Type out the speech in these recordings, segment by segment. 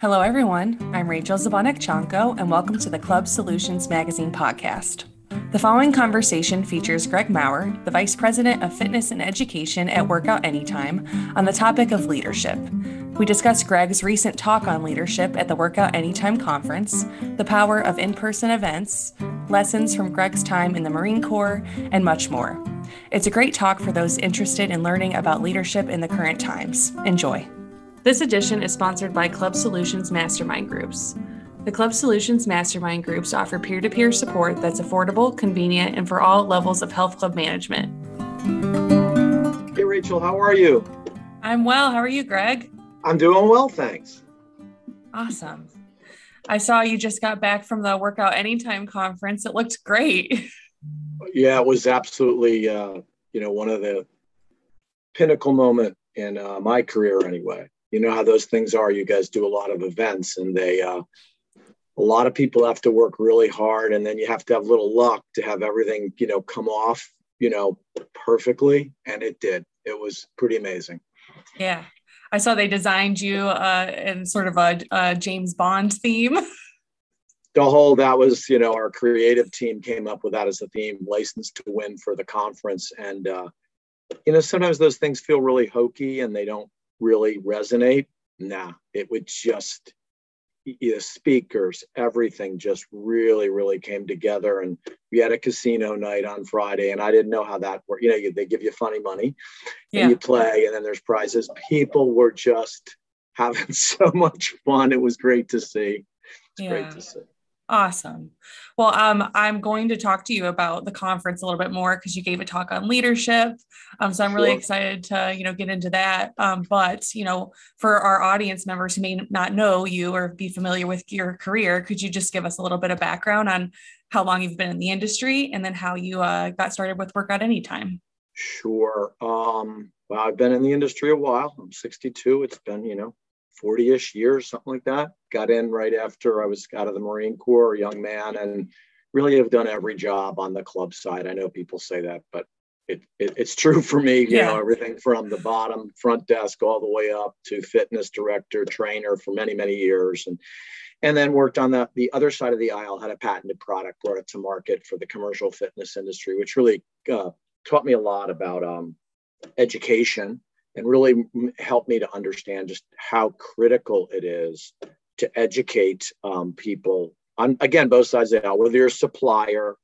Hello, everyone. I'm Rachel Zabonik Chonko, and welcome to the Club Solutions Magazine podcast. The following conversation features Greg Maurer, the Vice President of Fitness and Education at Workout Anytime, on the topic of leadership. We discuss Greg's recent talk on leadership at the Workout Anytime conference, the power of in person events, lessons from Greg's time in the Marine Corps, and much more. It's a great talk for those interested in learning about leadership in the current times. Enjoy. This edition is sponsored by Club Solutions Mastermind Groups. The Club Solutions Mastermind Groups offer peer to peer support that's affordable, convenient, and for all levels of health club management. Hey, Rachel, how are you? I'm well. How are you, Greg? I'm doing well, thanks. Awesome. I saw you just got back from the Workout Anytime conference. It looked great. Yeah, it was absolutely, uh, you know, one of the pinnacle moment in uh, my career, anyway you know how those things are. You guys do a lot of events, and they uh, a lot of people have to work really hard, and then you have to have little luck to have everything you know come off you know perfectly, and it did. It was pretty amazing. Yeah, I saw they designed you uh, in sort of a, a James Bond theme. the whole that was you know our creative team came up with that as a theme license to win for the conference and uh, you know sometimes those things feel really hokey and they don't really resonate. Nah, it would just the speakers, everything just really, really came together. And we had a casino night on Friday, and I didn't know how that worked. You know, they give you funny money, yeah. and you play, and then there's prizes. People were just having so much fun. It was great to see. It's yeah. great to see. Awesome. Well, um, I'm going to talk to you about the conference a little bit more because you gave a talk on leadership. Um, so I'm really excited to, you know, get into that. Um, but, you know, for our audience members who may not know you or be familiar with your career, could you just give us a little bit of background on how long you've been in the industry and then how you uh, got started with Workout Anytime? Sure. Um, well, I've been in the industry a while. I'm 62. It's been, you know, 40 ish years, something like that. Got in right after I was out of the Marine Corps, a young man, and really have done every job on the club side. I know people say that, but it, it it's true for me. You yeah. know, everything from the bottom front desk all the way up to fitness director, trainer for many, many years. And and then worked on the, the other side of the aisle, had a patented product, brought it to market for the commercial fitness industry, which really uh, taught me a lot about um, education and really helped me to understand just how critical it is to educate um, people on again both sides of the aisle, whether you're a supplier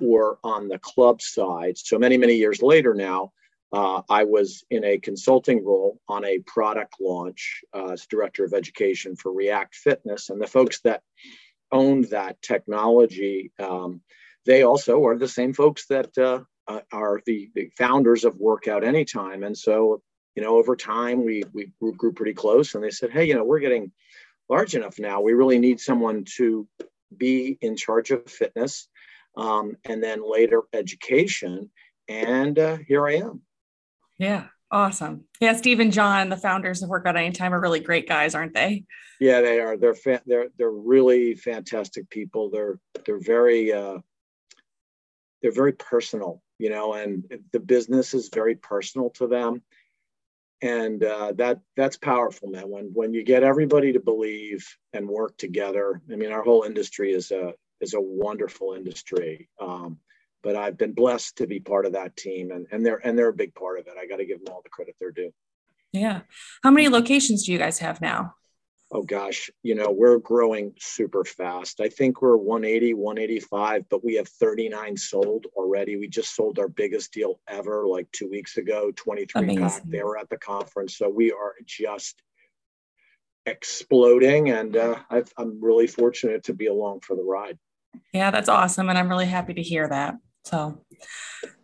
or on the club side. So many many years later now, uh, I was in a consulting role on a product launch uh, as director of education for React Fitness, and the folks that owned that technology. Um, they also are the same folks that uh, are the, the, founders of Workout Anytime. And so you know, over time we we grew pretty close, and they said, hey, you know, we're getting large enough now. We really need someone to be in charge of fitness, um, and then later education. And uh, here I am. Yeah, awesome. Yeah, Steve and John, the founders of Workout Anytime, are really great guys, aren't they? Yeah, they are. They're fa- they're they're really fantastic people. They're they're very uh, they're very personal, you know, and the business is very personal to them and uh, that that's powerful man. When when you get everybody to believe and work together i mean our whole industry is a is a wonderful industry. Um, but i've been blessed to be part of that team and and they're and they're a big part of it. I got to give them all the credit they're due. Yeah. How many locations do you guys have now oh gosh, you know, we're growing super fast. I think we're 180, 185, but we have 39 sold already. We just sold our biggest deal ever like two weeks ago, 23 Amazing. pack. They were at the conference. So we are just exploding. And uh, i am really fortunate to be along for the ride. Yeah, that's awesome. And I'm really happy to hear that. So,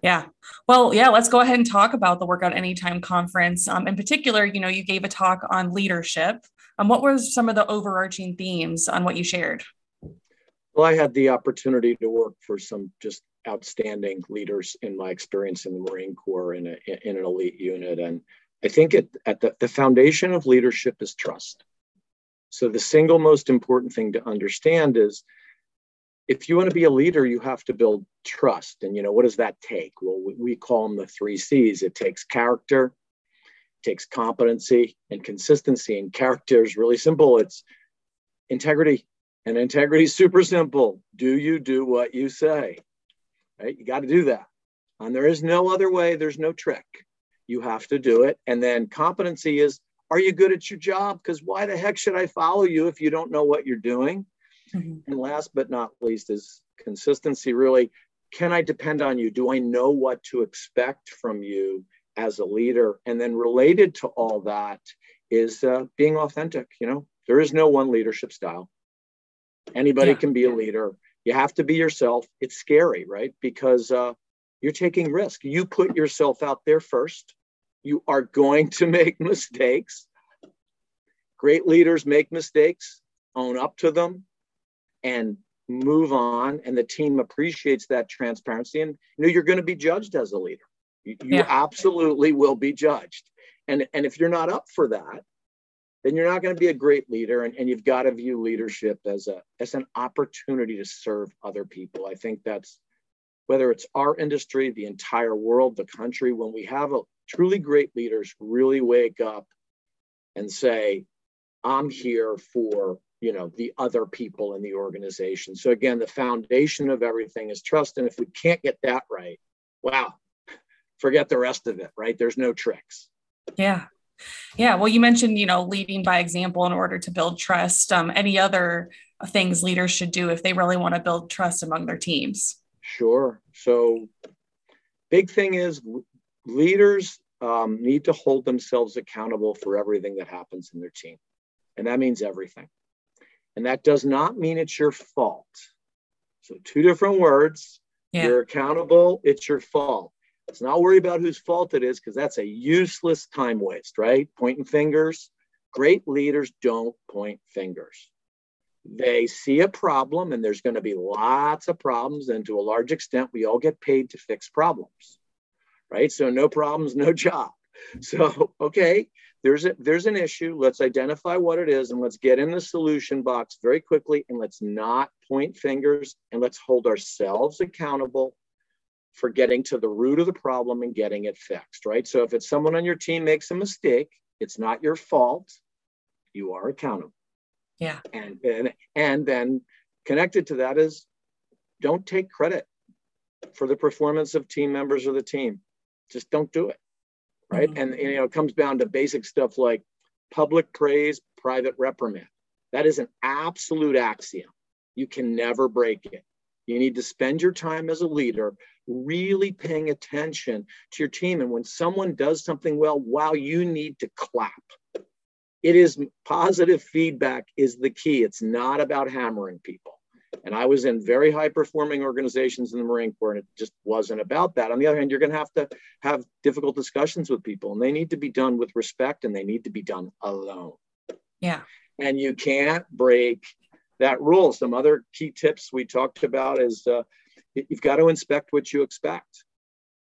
yeah. Well, yeah, let's go ahead and talk about the Workout Anytime conference. Um, in particular, you know, you gave a talk on leadership. Um, what were some of the overarching themes on what you shared? Well, I had the opportunity to work for some just outstanding leaders in my experience in the Marine Corps in, a, in an elite unit. And I think it, at the, the foundation of leadership is trust. So the single most important thing to understand is if you want to be a leader, you have to build trust. And you know, what does that take? Well, we, we call them the three C's. It takes character, takes competency and consistency. And character is really simple. It's integrity. And integrity is super simple. Do you do what you say? Right? You got to do that. And there is no other way, there's no trick. You have to do it. And then competency is are you good at your job? Because why the heck should I follow you if you don't know what you're doing? Mm-hmm. And last but not least is consistency really. Can I depend on you? Do I know what to expect from you as a leader? And then related to all that is uh, being authentic. You know, there is no one leadership style. Anybody yeah. can be a leader. You have to be yourself. It's scary, right? Because uh, you're taking risk. You put yourself out there first. You are going to make mistakes. Great leaders make mistakes, own up to them, and move on. And the team appreciates that transparency. And you know you're going to be judged as a leader. You, you yeah. absolutely will be judged. And, and if you're not up for that, then you're not going to be a great leader and, and you've got to view leadership as a as an opportunity to serve other people i think that's whether it's our industry the entire world the country when we have a truly great leaders really wake up and say i'm here for you know the other people in the organization so again the foundation of everything is trust and if we can't get that right wow forget the rest of it right there's no tricks yeah yeah, well, you mentioned you know leading by example in order to build trust. Um, any other things leaders should do if they really want to build trust among their teams? Sure. So, big thing is leaders um, need to hold themselves accountable for everything that happens in their team, and that means everything. And that does not mean it's your fault. So, two different words. Yeah. You're accountable. It's your fault. Let's not worry about whose fault it is because that's a useless time waste, right? Pointing fingers. Great leaders don't point fingers. They see a problem, and there's going to be lots of problems. And to a large extent, we all get paid to fix problems, right? So, no problems, no job. So, okay, there's a, there's an issue. Let's identify what it is and let's get in the solution box very quickly and let's not point fingers and let's hold ourselves accountable for getting to the root of the problem and getting it fixed, right? So if it's someone on your team makes a mistake, it's not your fault. You are accountable. Yeah. And and, and then connected to that is don't take credit for the performance of team members or the team. Just don't do it. Right. Mm-hmm. And, and you know, it comes down to basic stuff like public praise, private reprimand. That is an absolute axiom. You can never break it. You need to spend your time as a leader really paying attention to your team. And when someone does something well, wow, you need to clap. It is positive feedback is the key. It's not about hammering people. And I was in very high performing organizations in the Marine Corps, and it just wasn't about that. On the other hand, you're going to have to have difficult discussions with people, and they need to be done with respect and they need to be done alone. Yeah. And you can't break that rule. Some other key tips we talked about is uh, you've got to inspect what you expect.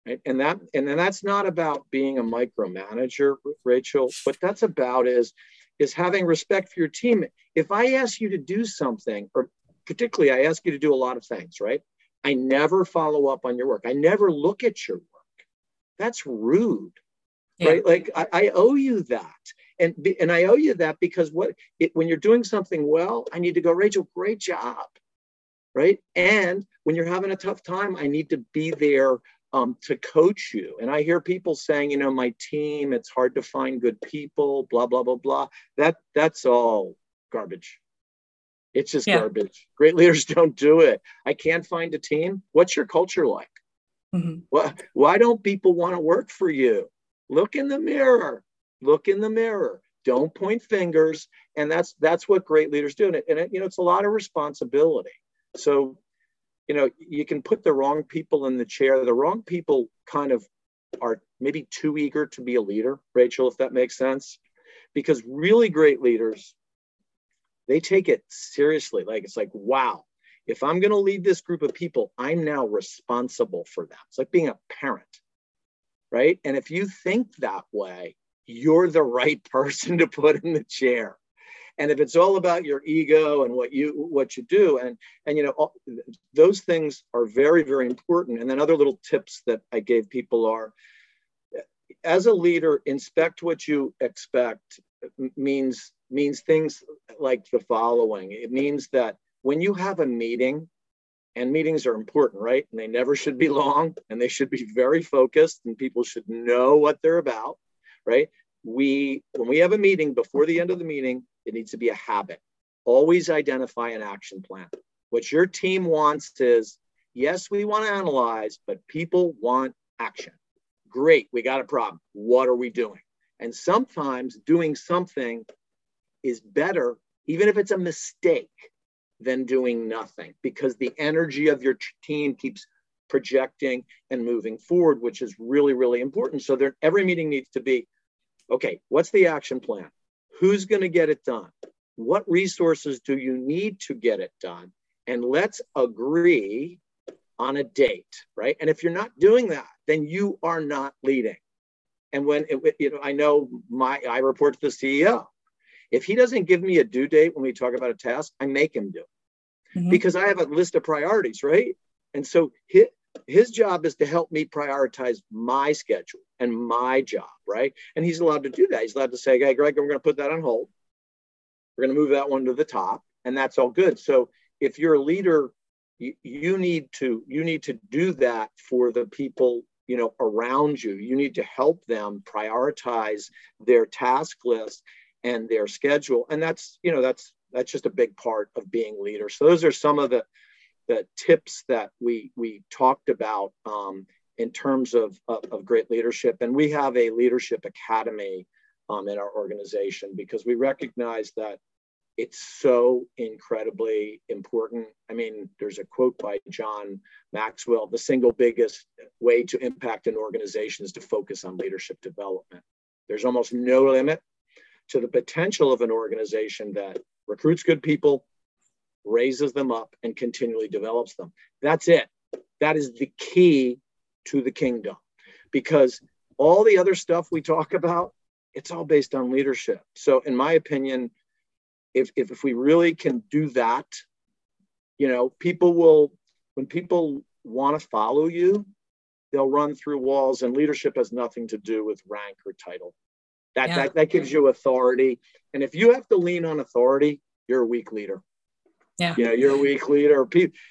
Right? And that and then that's not about being a micromanager, Rachel. What that's about is is having respect for your team. If I ask you to do something, or particularly I ask you to do a lot of things, right? I never follow up on your work. I never look at your work. That's rude. Yeah. Right? Like I, I owe you that and and I owe you that because what it, when you're doing something well, I need to go, Rachel, great job, right? And when you're having a tough time, I need to be there um, to coach you. And I hear people saying, you know, my team, it's hard to find good people, blah blah blah blah. That that's all garbage. It's just yeah. garbage. Great leaders don't do it. I can't find a team. What's your culture like? Mm-hmm. Why, why don't people want to work for you? Look in the mirror look in the mirror don't point fingers and that's that's what great leaders do and, it, and it, you know it's a lot of responsibility so you know you can put the wrong people in the chair. The wrong people kind of are maybe too eager to be a leader rachel if that makes sense. Because really great leaders they take it seriously. Like it's like wow if i'm going to lead this group of people i'm now responsible for them it's like being a parent right? And if you think that way you're the right person to put in the chair and if it's all about your ego and what you what you do and and you know all, those things are very very important and then other little tips that i gave people are as a leader inspect what you expect means means things like the following. It means that when you have a meeting, and meetings are important, right? And they never should be long, and they should be very focused, and people should know what they're about, right? We when we have a meeting before the end of the meeting, it needs to be a habit. Always identify an action plan. What your team wants is yes, we want to analyze, but people want action. Great, we got a problem. What are we doing? And sometimes doing something is better, even if it's a mistake, than doing nothing because the energy of your team keeps projecting and moving forward, which is really, really important. So every meeting needs to be okay, what's the action plan? Who's going to get it done? What resources do you need to get it done? And let's agree on a date, right? And if you're not doing that, then you are not leading. And when it, you know, I know my I report to the CEO. If he doesn't give me a due date when we talk about a task, I make him do it mm-hmm. because I have a list of priorities, right? And so his, his job is to help me prioritize my schedule and my job, right? And he's allowed to do that. He's allowed to say, "Hey, Greg, we're going to put that on hold. We're going to move that one to the top, and that's all good." So if you're a leader, you, you need to you need to do that for the people you know around you you need to help them prioritize their task list and their schedule and that's you know that's that's just a big part of being leader so those are some of the the tips that we we talked about um, in terms of, of, of great leadership and we have a leadership academy um, in our organization because we recognize that it's so incredibly important. I mean, there's a quote by John Maxwell the single biggest way to impact an organization is to focus on leadership development. There's almost no limit to the potential of an organization that recruits good people, raises them up, and continually develops them. That's it. That is the key to the kingdom because all the other stuff we talk about, it's all based on leadership. So, in my opinion, if, if, if we really can do that, you know, people will, when people want to follow you, they'll run through walls and leadership has nothing to do with rank or title. That, yeah. that, that gives you authority. And if you have to lean on authority, you're a weak leader. Yeah. Know, you're a weak leader.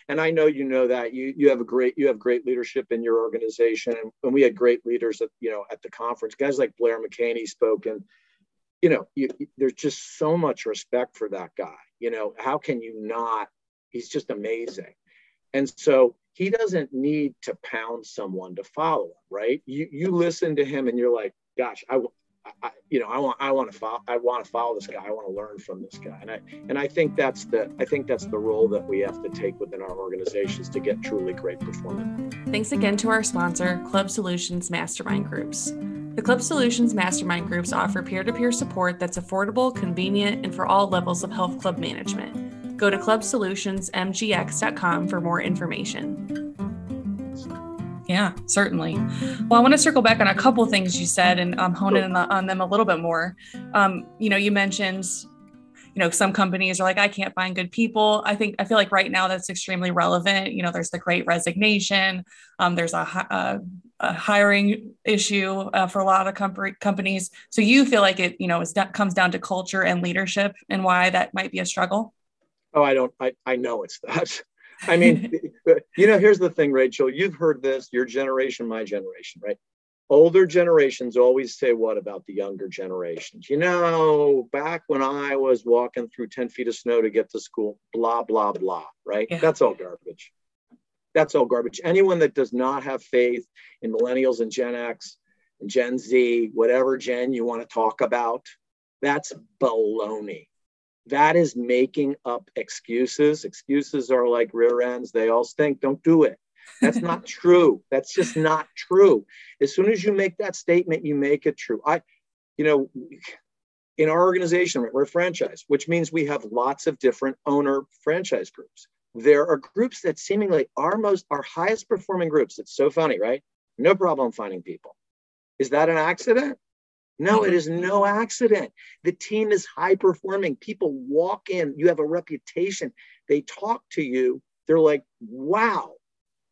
And I know you know that you you have a great you have great leadership in your organization. And we had great leaders at you know at the conference, guys like Blair McHaney spoke and you know, you, there's just so much respect for that guy. You know, how can you not? He's just amazing. And so he doesn't need to pound someone to follow him, right? You you listen to him and you're like, gosh, I, I you know, I want I want to follow I want to follow this guy. I want to learn from this guy. And I and I think that's the I think that's the role that we have to take within our organizations to get truly great performance. Thanks again to our sponsor, Club Solutions Mastermind Groups. The Club Solutions Mastermind groups offer peer to peer support that's affordable, convenient, and for all levels of health club management. Go to clubsolutionsmgx.com for more information. Yeah, certainly. Well, I want to circle back on a couple things you said and um, hone in on them a little bit more. Um, you know, you mentioned you know some companies are like i can't find good people. I think i feel like right now that's extremely relevant. You know there's the great resignation. Um, there's a, a, a, hiring issue uh, for a lot of com- companies. So you feel like it you know is comes down to culture and leadership and why that might be a struggle? Oh i don't i, I know it's that I mean, you know, here's the thing, Rachel. You've heard this, your generation, my generation, right? older generations always say what about the younger generations you know back when i was walking through 10 feet of snow to get to school blah blah blah right yeah. that's all garbage that's all garbage anyone that does not have faith in millennials and gen x and gen z whatever gen you want to talk about that's baloney that is making up excuses excuses are like rear ends they all stink don't do it that's not true. That's just not true. As soon as you make that statement, you make it true. I, you know, in our organization, we're a franchise, which means we have lots of different owner franchise groups. There are groups that seemingly are most our highest performing groups. It's so funny, right? No problem finding people. Is that an accident? No, it is no accident. The team is high performing. People walk in, you have a reputation. They talk to you. They're like, wow,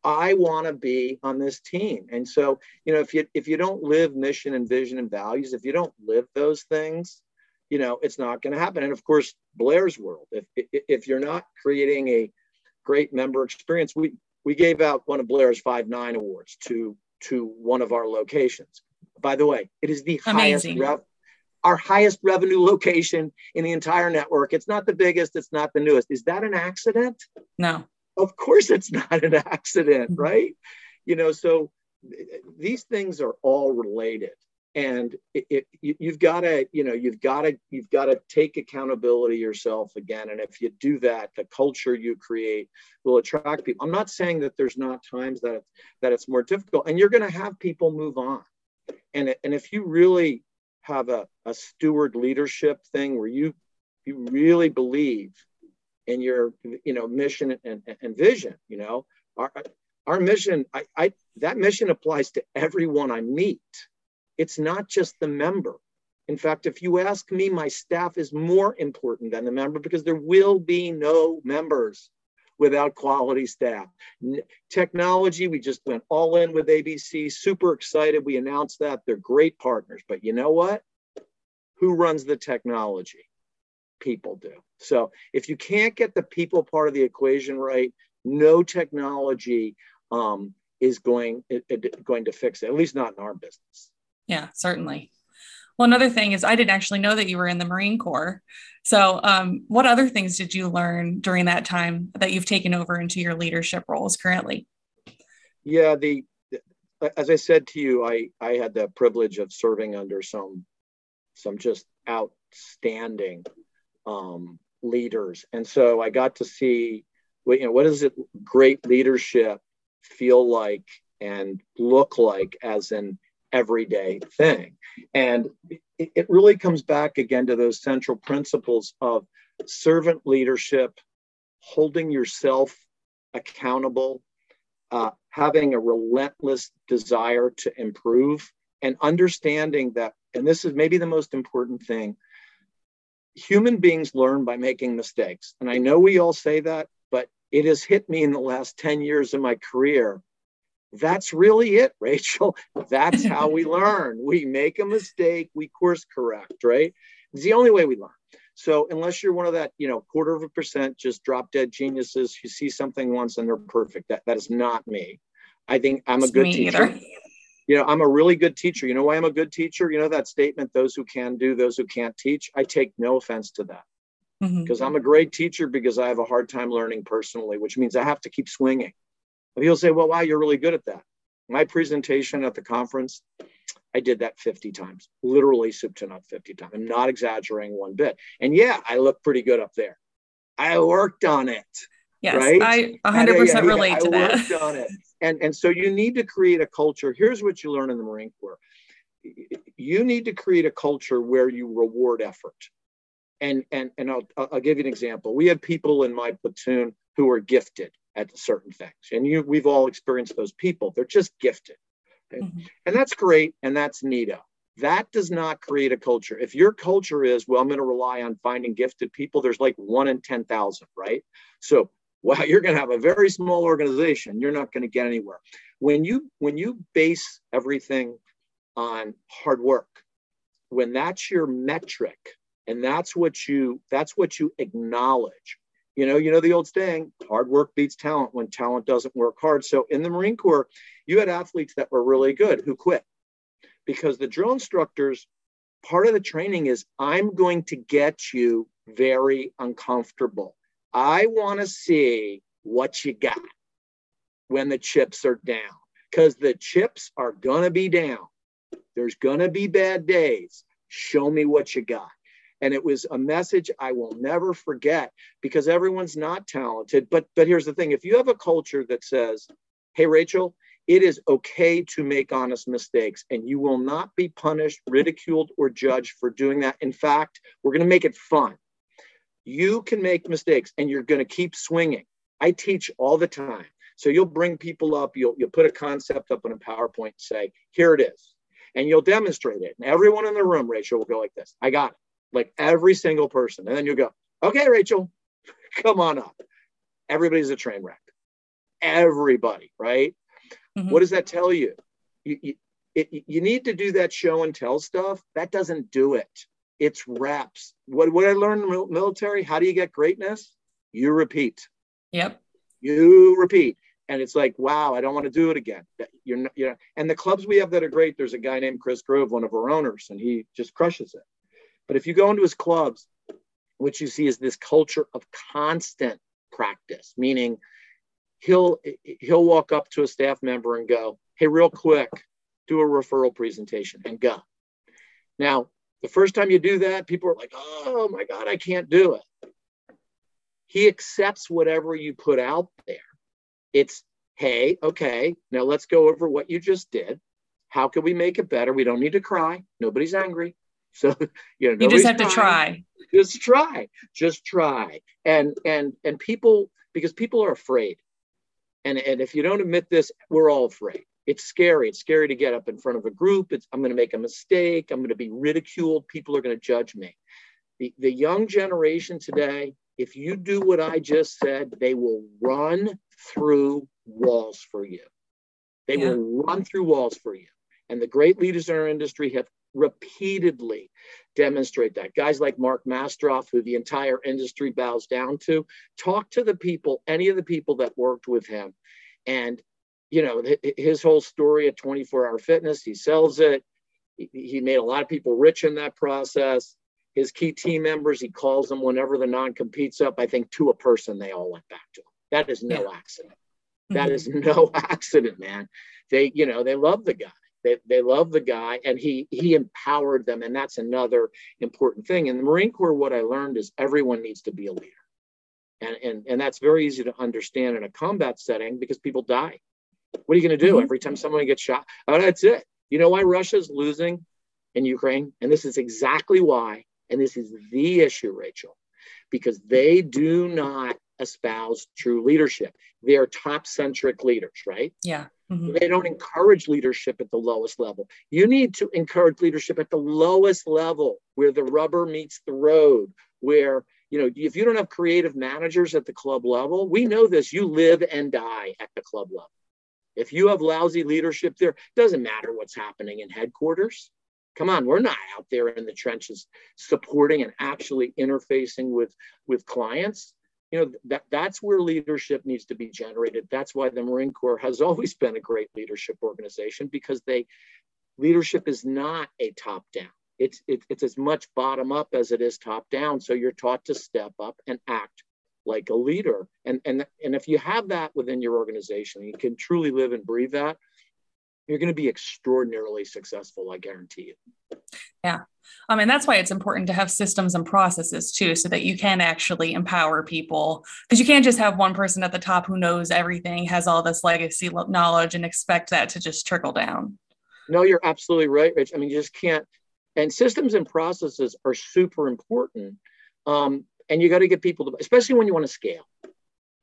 I want to be on this team. And so, you know, if you if you don't live mission and vision and values, if you don't live those things, you know, it's not going to happen. And of course, Blair's World. If if you're not creating a great member experience, we we gave out one of Blair's five nine awards to to one of our locations. By the way, it is the Amazing. highest rev, our highest revenue location in the entire network. It's not the biggest, it's not the newest. Is that an accident? No. Of course it's not an accident, mm-hmm. right? You know, so these things are all related and it, it, you've got to you know you've got to you've got to take accountability yourself again and if you do that the culture you create will attract people i'm not saying that there's not times that that it's more difficult and you're going to have people move on and and if you really have a, a steward leadership thing where you you really believe in your you know mission and, and vision you know our our mission I, I that mission applies to everyone i meet it's not just the member. In fact, if you ask me, my staff is more important than the member because there will be no members without quality staff. technology, we just went all in with ABC, super excited. We announced that. They're great partners. But you know what? Who runs the technology? People do. So if you can't get the people part of the equation right, no technology um, is going, it, it, going to fix it, at least not in our business. Yeah, certainly. Well, another thing is I didn't actually know that you were in the Marine Corps. So, um, what other things did you learn during that time that you've taken over into your leadership roles currently? Yeah, the as I said to you, I I had the privilege of serving under some some just outstanding um, leaders, and so I got to see what you know what does it great leadership feel like and look like as an everyday thing. And it, it really comes back again to those central principles of servant leadership, holding yourself accountable, uh, having a relentless desire to improve, and understanding that, and this is maybe the most important thing human beings learn by making mistakes. And I know we all say that, but it has hit me in the last 10 years of my career that's really it, Rachel. That's how we learn. We make a mistake, we course correct, right? It's the only way we learn. So unless you're one of that, you know, quarter of a percent just drop dead geniuses who see something once and they're perfect. That that is not me. I think I'm a it's good teacher. Either. You know, I'm a really good teacher. You know why I'm a good teacher? You know that statement, those who can do, those who can't teach. I take no offense to that. Because mm-hmm. I'm a great teacher because I have a hard time learning personally, which means I have to keep swinging. And people say, well, wow, you're really good at that. My presentation at the conference, I did that 50 times, literally soup to nut 50 times. I'm not exaggerating one bit. And yeah, I look pretty good up there. I worked on it. Yes, right? I 100% yeah, relate to I that. Worked on it. And, and so you need to create a culture. Here's what you learn in the Marine Corps you need to create a culture where you reward effort. And, and, and I'll, I'll give you an example. We had people in my platoon who were gifted at certain things. And you, we've all experienced those people. They're just gifted. Mm-hmm. And that's great. And that's neato. That does not create a culture. If your culture is, well, I'm going to rely on finding gifted people, there's like one in 10,000, right? So, wow, you're going to have a very small organization. You're not going to get anywhere. When you when you base everything on hard work, when that's your metric, and that's what you that's what you acknowledge you know, you know the old saying, hard work beats talent when talent doesn't work hard. So in the Marine Corps, you had athletes that were really good who quit because the drill instructors, part of the training is I'm going to get you very uncomfortable. I want to see what you got when the chips are down because the chips are going to be down. There's going to be bad days. Show me what you got. And it was a message I will never forget because everyone's not talented. But but here's the thing: if you have a culture that says, "Hey, Rachel," it is okay to make honest mistakes and you will not be punished, ridiculed, or judged for doing that. In fact, we're going to make it fun. You can make mistakes and you're going to keep swinging. I teach all the time. So you'll bring people up, you'll, you'll put a concept up on a PowerPoint and say, here it is. And you'll demonstrate it. And everyone in the room, Rachel, will go like this I got it like every single person. And then you go, okay, Rachel, come on up. Everybody's a train wreck. Everybody, right? Mm-hmm. What does that tell you? You, you, it, you need to do that show and tell stuff. That doesn't do it. it's reps. What, what I learned in the military, how do you get greatness? You repeat. Yep. You repeat. And it's like, wow, I don't want to do it again. You're not, you know, and the clubs we have that are great, there's a guy named Chris Grove, one of our owners, and he just crushes it. But if you go into his clubs, what you see is this culture of constant practice, meaning he'll he'll walk up to a staff member and go, "Hey, real quick, do a referral presentation and go." Now, the first time you do that, people are like, "Oh my God, I can't do it." He accepts whatever you put out there. It's, "Hey, okay, now let's go over what you just did. How can we make it better? We don't need to cry. Nobody's angry. So you know, you just have crying. to try. Just try. Just try. And and and people because people are afraid and, and if you don't admit this, we're all afraid. It's scary. It's scary to get up in front of a group. It's, I'm going to make a mistake. I'm going to be ridiculed. People are going to judge me. The, the young generation today, if you do what I just said, they will run through walls for you. They yeah. will run through walls for you. And the great leaders in our industry have repeatedly demonstrate that. Guys like Mark Mastrov, who the entire industry bows down to, talk to the people, any of the people that worked with him. And, you know, his whole story at 24 Hour Fitness, he sells it. He made a lot of people rich in that process. His key team members, he calls them whenever the non competes up. I think to a person, they all went back to him. That is no yeah. accident. That mm-hmm. is no accident, man. They, you know, they love the guy. They, they love the guy and he he empowered them. And that's another important thing. In the Marine Corps, what I learned is everyone needs to be a leader. And, and, and that's very easy to understand in a combat setting because people die. What are you going to do mm-hmm. every time someone gets shot? Oh, that's it. You know why Russia's losing in Ukraine? And this is exactly why. And this is the issue, Rachel, because they do not espouse true leadership. They're top centric leaders, right? Yeah. Mm-hmm. They don't encourage leadership at the lowest level. You need to encourage leadership at the lowest level where the rubber meets the road, where, you know, if you don't have creative managers at the club level, we know this, you live and die at the club level. If you have lousy leadership there, doesn't matter what's happening in headquarters. Come on, we're not out there in the trenches supporting and actually interfacing with, with clients you know that that's where leadership needs to be generated. That's why the marine corps has always been a great leadership organization because they leadership is not a top down. It's it, it's as much bottom up as it is top down. So you're taught to step up and act like a leader. And and and if you have that within your organization you can truly live and breathe that you're going to be extraordinarily successful i guarantee you yeah um, and that's why it's important to have systems and processes too, so that you can actually empower people. Because you can't just have one person at the top who knows everything, has all this legacy knowledge, and expect that to just trickle down. No, you're absolutely right, Rich. I mean, you just can't. And systems and processes are super important. Um, and you got to get people to, especially when you want to scale,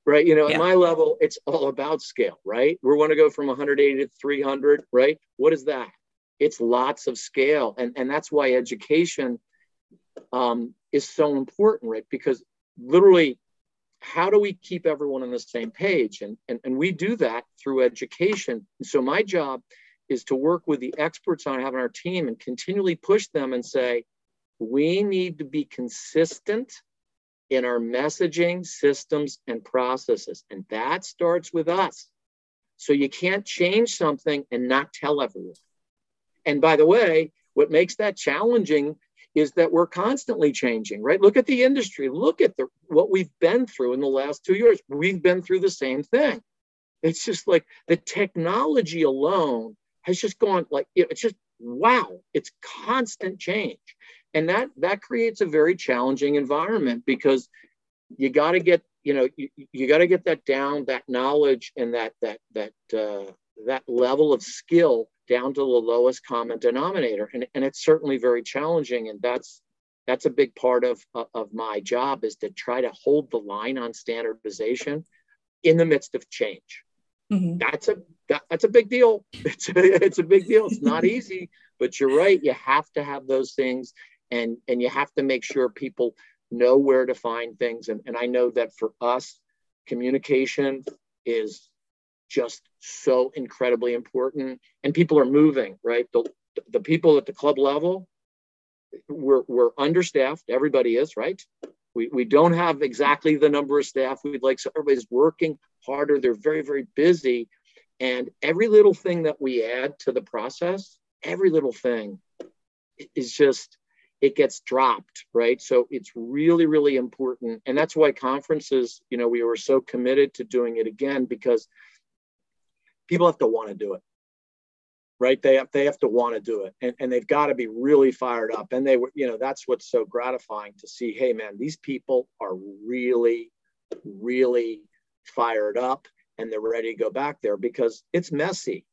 right? You know, yeah. at my level, it's all about scale, right? We want to go from 180 to 300, right? What is that? It's lots of scale. And and that's why education um, is so important right? Because literally how do we keep everyone on the same page? And, and and we do that through education. And so my job is to work with the experts on having our team and continually push them and say we need to be consistent in our messaging systems and processes. And that starts with us. So you can't change something and not tell everyone and by the way, what makes that challenging is that we're constantly changing, right? Look at the industry. Look at the what we've been through in the last two years. We've been through the same thing. It's just like the technology alone has just gone like it's just wow. It's constant change, and that that creates a very challenging environment because you got to get you know you, you got to get that down that knowledge and that that that uh, that level of skill down to the lowest common denominator. And, and it's certainly very challenging. And that's that's a big part of, of my job is to try to hold the line on standardization in the midst of change. Mm-hmm. That's a that, that's a big deal. It's a, it's a big deal. It's not easy, but you're right. You have to have those things, and and you have to make sure people know where to find things. And and I know that for us, communication is just so incredibly important. And people are moving, right? The, the people at the club level, we're, we're understaffed. Everybody is, right? We, we don't have exactly the number of staff we'd like. So everybody's working harder. They're very, very busy. And every little thing that we add to the process, every little thing is just, it gets dropped, right? So it's really, really important. And that's why conferences, you know, we were so committed to doing it again because people have to want to do it right? They have they have to want to do it, and, and they've got to be really fired up. And they were, you know, that's what's so gratifying to see. Hey, man, these people are really, really fired up, and they're ready to go back there because it's messy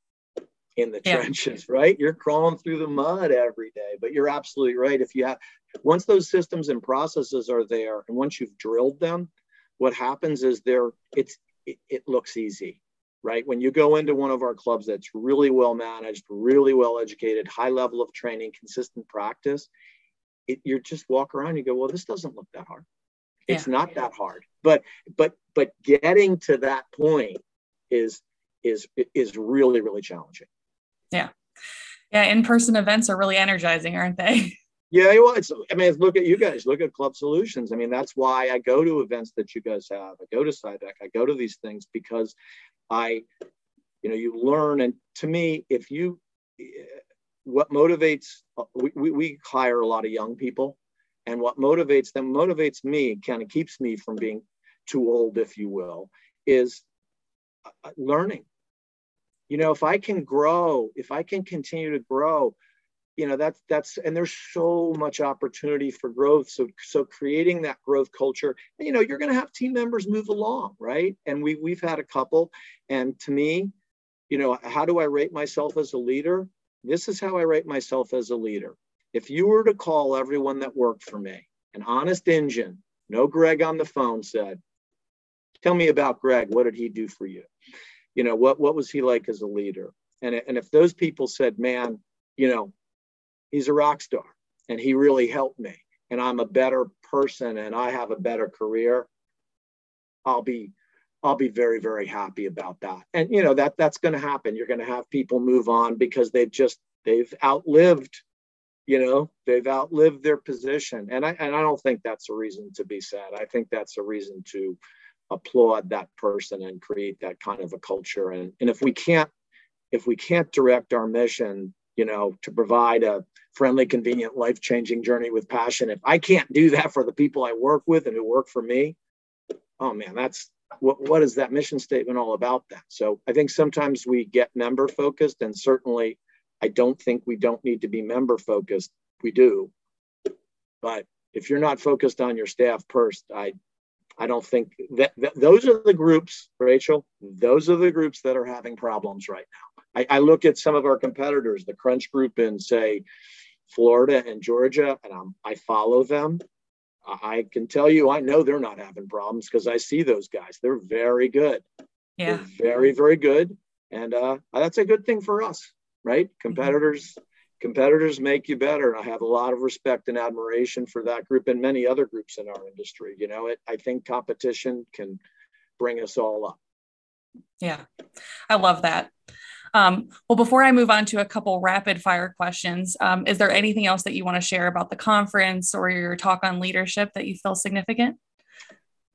in the yeah. trenches, right? You're crawling through the mud every day, but you're absolutely right. If you have once those systems and processes are there, and once you've drilled them, what happens is there it's it, it looks easy right? When you go into one of our clubs that's really well managed, really well educated, high level of training, consistent practice, it, you just walk around, you go, well, this doesn't look that hard. It's yeah. not that hard. But but but getting to that point is is is really really challenging. Yeah. Yeah, in-person events are really energizing, aren't they? Yeah, well, it's. I mean, look at you guys. Look at Club Solutions. I mean, that's why I go to events that you guys have. I go to SIBEC. I go to these things because I, you know, you learn. And to me, if you, eh, what motivates, uh, we, we, we hire a lot of young people. And what motivates them, motivates me, kind of keeps me from being too old, if you will, is uh, uh, learning. You know, if I can grow, if I can continue to grow, you know that's that's and there's so much opportunity for growth. So so creating that growth culture you know you're going to have team members move along right? And we we've had a couple. And to me you know how do i rate myself as a leader? This is how i rate myself as a leader. If you were to call everyone that worked for me an honest engine no greg on the phone said tell me about greg. What did he do for you? You know what what was he like as a leader? And, and if those people said man you know he's a rock star and he really helped me and I'm a better person and I have a better career, I'll be I'll be very very happy about that. And you know that that's going to happen. You're going to have people move on because they've just they've outlived you know they've outlived their position and I and I don't think that's a reason to be sad. I think that's a reason to applaud that person and create that kind of a culture and and if we can't if we can't direct our mission you know, to provide a friendly, convenient, life changing journey with passion. If I can't do that for the people I work with and who work for me, oh man, that's what, what is that mission statement all about that? So I think sometimes we get member focused, and certainly I don't think we don't need to be member focused. We do. But if you're not focused on your staff first, I I don't think that, that, those are the groups, Rachel. Those are the groups that are having problems right now. I, I look at some of our competitors, the Crunch Group in say Florida and Georgia, and I'm, I follow them. I can tell you, I know they're not having problems because I see those guys. They're very good. Yeah. They're very, very good. And uh, that's a good thing for us, right? Mm-hmm. Competitors, mm-hmm. competitors make you better. I have a lot of respect and admiration for that group and many other groups in our industry. You know, it, I think competition can bring us all up. Yeah, I love that. Um, well, before I move on to a couple rapid fire questions, um, is there anything else that you want to share about the conference or your talk on leadership that you feel significant?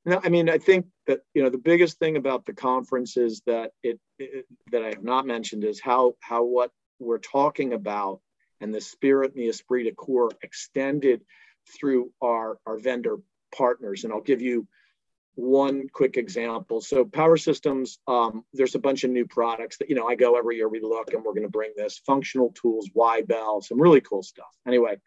No, I mean, I think that you know the biggest thing about the conference is that it, it that I have not mentioned is how how what we're talking about and the spirit and the esprit de corps extended through our our vendor partners. And I'll give you one quick example. So power systems, um, there's a bunch of new products that, you know, I go every year, we look and we're going to bring this functional tools, Y bell, some really cool stuff. Anyway,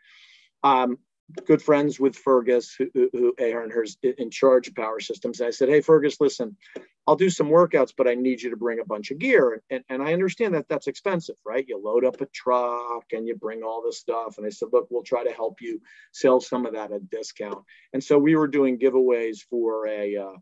um, good friends with Fergus, who, who Aaron her's in charge of power systems. And I said, Hey, Fergus, listen, I'll do some workouts, but I need you to bring a bunch of gear. And, and I understand that that's expensive, right? You load up a truck and you bring all this stuff. And I said, Look, we'll try to help you sell some of that at a discount. And so we were doing giveaways for a, uh,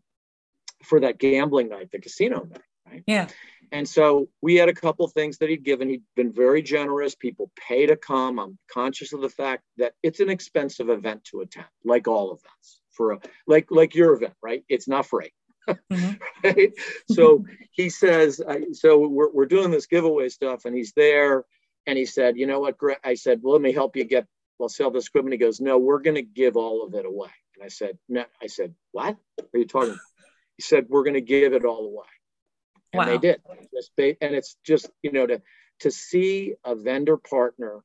for that gambling night, the casino night, right? Yeah. And so we had a couple things that he'd given. He'd been very generous. People pay to come. I'm conscious of the fact that it's an expensive event to attend, like all events. For a, like like your event, right? It's not free. Mm-hmm. right? So he says, uh, so we're, we're doing this giveaway stuff, and he's there, and he said, you know what, Greg? I said, well, let me help you get I'll sell this equipment. He goes, no, we're going to give all of it away. And I said, no, I said, what are you talking about? He said, we're going to give it all away. And wow. they did. And it's just, you know, to, to see a vendor partner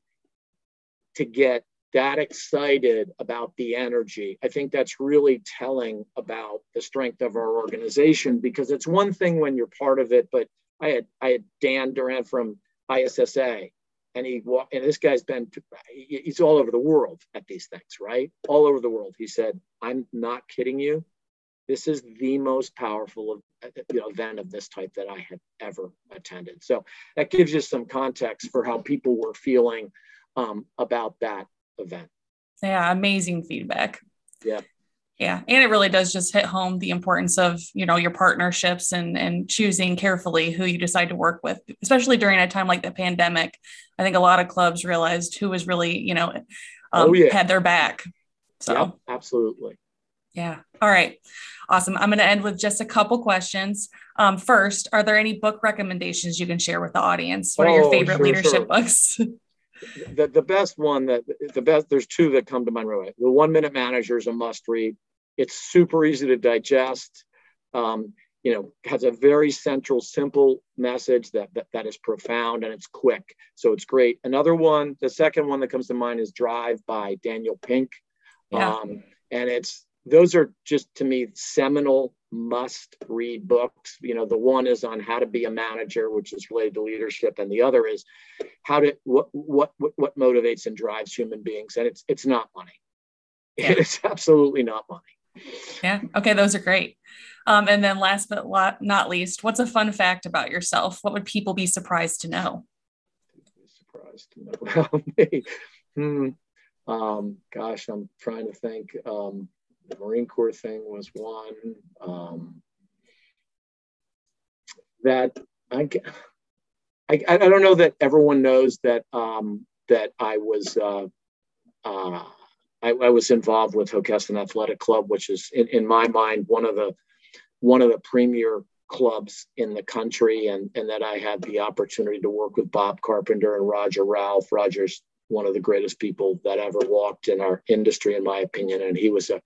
to get that excited about the energy, I think that's really telling about the strength of our organization because it's one thing when you're part of it, but I had I had Dan Durant from ISSA and he and this guy's been he's all over the world at these things right? All over the world. He said i'm not kidding you. This is the most powerful you know, event of this type that i had ever attended. So that gives you some context for how people were feeling um, about that event. Yeah amazing feedback. Yeah. Yeah and it really does just hit home the importance of you know your partnerships and and choosing carefully who you decide to work with especially during a time like the pandemic. I think a lot of clubs realized who was really you know um, oh, yeah. had their back. So. Yeah, absolutely. Yeah. All right. Awesome. I'm going to end with just a couple questions. Um, first are there any book recommendations you can share with the audience? What are your oh, favorite sure, leadership sure. books the, the best one that the best there's two that come to mind right away. The one minute manager is a must read. It's super easy to digest. Um, you know, has a very central, simple message that, that that is profound and it's quick. So it's great. Another one, the second one that comes to mind is Drive by Daniel Pink. Yeah. Um, and it's those are just to me seminal must read books you know the one is on how to be a manager which is related to leadership and the other is how to what what what, motivates and drives human beings and it's it's not money yeah. it's absolutely not money yeah. Okay. Those are great. Um, and then last but not least, what's a fun fact about yourself? What would people be surprised to know? Surprised to know about me. Hmm. Um, gosh, I'm trying to think. Um, the Marine Corps thing was one. Um, that I, I, I don't know that everyone knows that um, that I was uh, uh, I, I, was involved with Hockessin Athletic Club, which is in, in my mind one of the one of the premier clubs in the country, and and that I had the opportunity to work with Bob Carpenter and Roger Ralph. Roger's one of the greatest people that ever walked in our industry, in my opinion, and he was a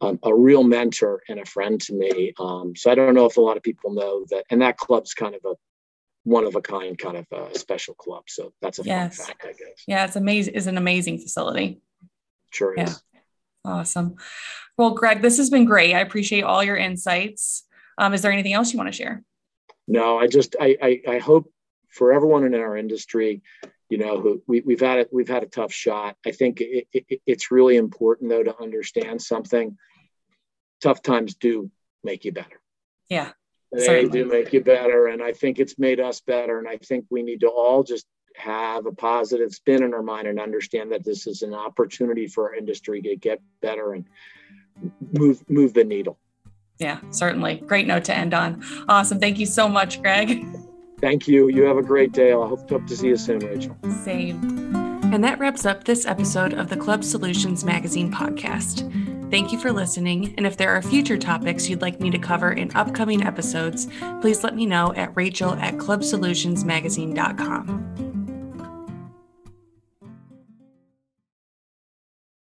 um, a real mentor and a friend to me. Um, so I don't know if a lot of people know that, and that club's kind of a one of a kind, kind of a special club. So that's a yes. fun fact, I guess. Yeah, it's amazing. It's an amazing facility. Sure is. Yeah. Awesome. Well, Greg, this has been great. I appreciate all your insights. Um, is there anything else you want to share? No, I just I, I, I hope for everyone in our industry, you know, who we, we've had it, we've had a tough shot. I think it, it, it's really important though to understand something. Tough times do make you better. Yeah, they certainly. do make you better, and I think it's made us better. And I think we need to all just have a positive spin in our mind and understand that this is an opportunity for our industry to get better and move move the needle. Yeah, certainly. Great note to end on. Awesome. Thank you so much, Greg. Thank you. You have a great day. I hope, hope to see you soon, Rachel. Same. And that wraps up this episode of the Club Solutions Magazine podcast. Thank you for listening. And if there are future topics you'd like me to cover in upcoming episodes, please let me know at rachel at clubsolutionsmagazine.com.